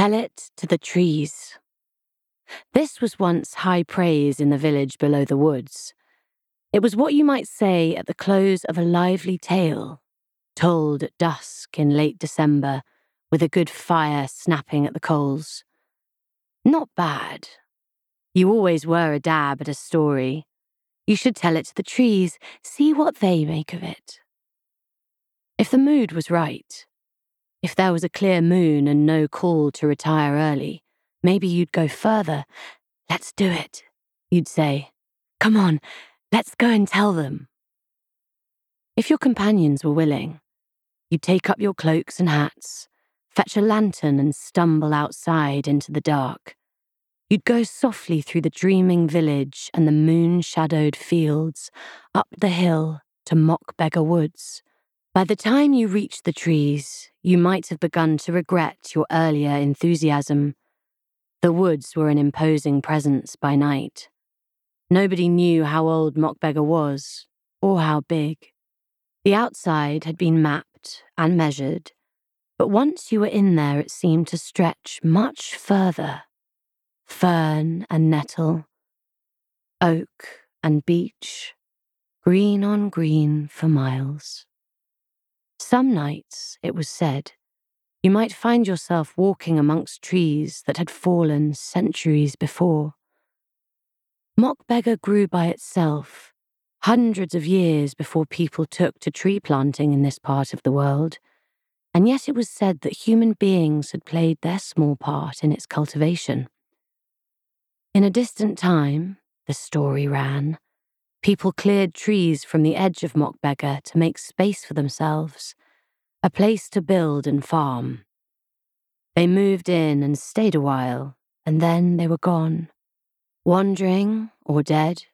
Tell it to the trees. This was once high praise in the village below the woods. It was what you might say at the close of a lively tale, told at dusk in late December, with a good fire snapping at the coals. Not bad. You always were a dab at a story. You should tell it to the trees, see what they make of it. If the mood was right, if there was a clear moon and no call to retire early, maybe you'd go further. Let's do it, you'd say. Come on, let's go and tell them. If your companions were willing, you'd take up your cloaks and hats, fetch a lantern and stumble outside into the dark. You'd go softly through the dreaming village and the moon shadowed fields, up the hill to Mock Beggar Woods. By the time you reached the trees, you might have begun to regret your earlier enthusiasm. The woods were an imposing presence by night. Nobody knew how old Mock Beggar was, or how big. The outside had been mapped and measured, but once you were in there, it seemed to stretch much further. Fern and nettle, oak and beech, green on green for miles. Some nights, it was said, you might find yourself walking amongst trees that had fallen centuries before. Mock Beggar grew by itself, hundreds of years before people took to tree planting in this part of the world, and yet it was said that human beings had played their small part in its cultivation. In a distant time, the story ran, people cleared trees from the edge of Mock Beggar to make space for themselves, a place to build and farm. They moved in and stayed a while, and then they were gone. Wandering or dead,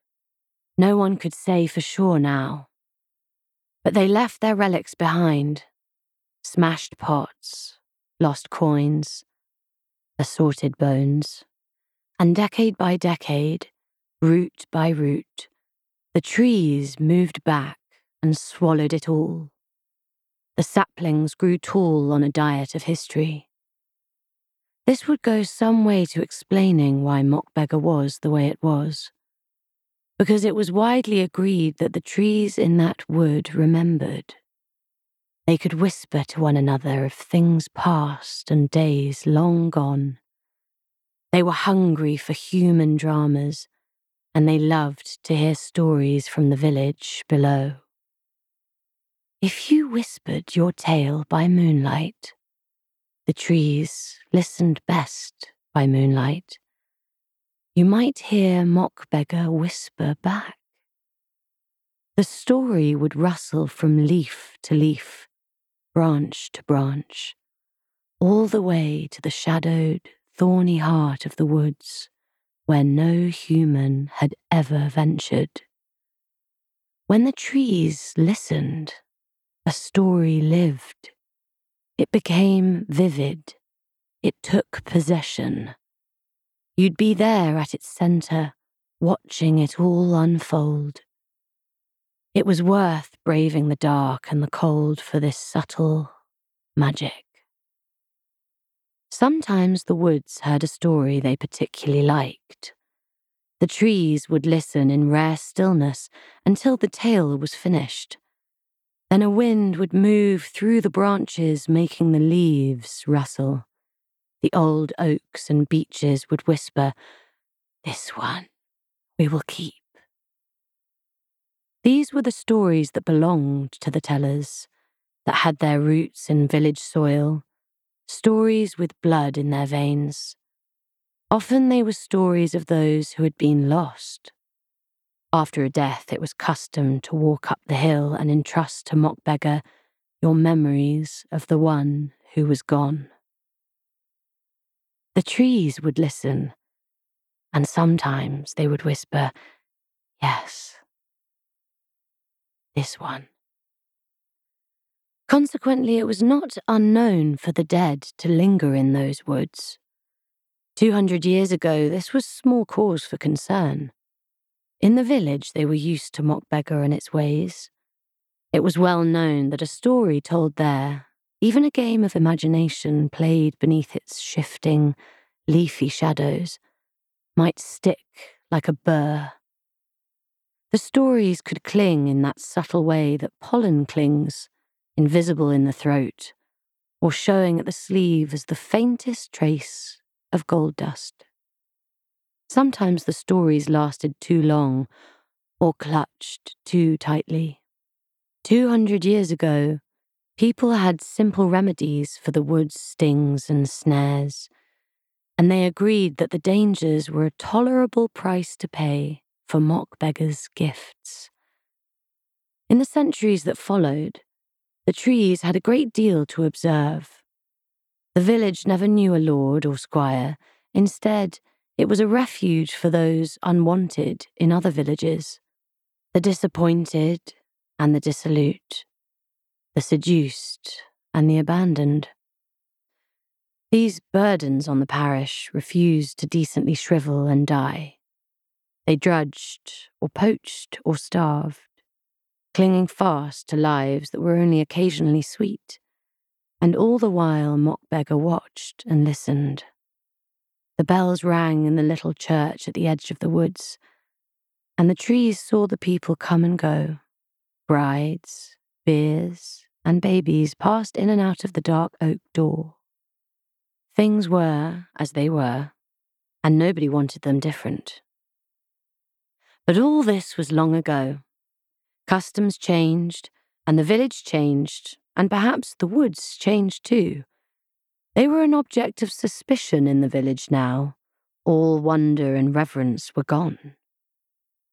no one could say for sure now. But they left their relics behind smashed pots, lost coins, assorted bones. And decade by decade, root by root, the trees moved back and swallowed it all. The saplings grew tall on a diet of history. This would go some way to explaining why Mock Beggar was the way it was. Because it was widely agreed that the trees in that wood remembered. They could whisper to one another of things past and days long gone. They were hungry for human dramas, and they loved to hear stories from the village below. If you whispered your tale by moonlight, the trees listened best by moonlight. You might hear Mock Beggar whisper back. The story would rustle from leaf to leaf, branch to branch, all the way to the shadowed, thorny heart of the woods where no human had ever ventured. When the trees listened, a story lived. It became vivid. It took possession. You'd be there at its centre, watching it all unfold. It was worth braving the dark and the cold for this subtle magic. Sometimes the woods heard a story they particularly liked. The trees would listen in rare stillness until the tale was finished. Then a wind would move through the branches, making the leaves rustle. The old oaks and beeches would whisper, This one we will keep. These were the stories that belonged to the tellers, that had their roots in village soil, stories with blood in their veins. Often they were stories of those who had been lost, after a death, it was custom to walk up the hill and entrust to Mock Beggar your memories of the one who was gone. The trees would listen, and sometimes they would whisper, Yes, this one. Consequently, it was not unknown for the dead to linger in those woods. Two hundred years ago, this was small cause for concern. In the village, they were used to Mock Beggar and its ways. It was well known that a story told there even a game of imagination played beneath its shifting, leafy shadows, might stick like a burr. The stories could cling in that subtle way that pollen clings, invisible in the throat, or showing at the sleeve as the faintest trace of gold dust. Sometimes the stories lasted too long or clutched too tightly. Two hundred years ago, people had simple remedies for the wood's stings and snares, and they agreed that the dangers were a tolerable price to pay for Mock Beggar's gifts. In the centuries that followed, the trees had a great deal to observe. The village never knew a lord or squire. Instead, it was a refuge for those unwanted in other villages the disappointed and the dissolute, the seduced and the abandoned. These burdens on the parish refused to decently shrivel and die. They drudged or poached or starved, clinging fast to lives that were only occasionally sweet, and all the while Mock Beggar watched and listened. The bells rang in the little church at the edge of the woods, and the trees saw the people come and go. Brides, biers, and babies passed in and out of the dark oak door. Things were as they were, and nobody wanted them different. But all this was long ago. Customs changed, and the village changed, and perhaps the woods changed too. They were an object of suspicion in the village now. All wonder and reverence were gone.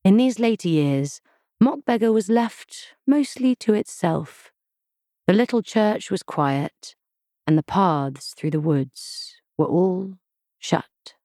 In these later years, Mockbeggar was left mostly to itself. The little church was quiet, and the paths through the woods were all shut.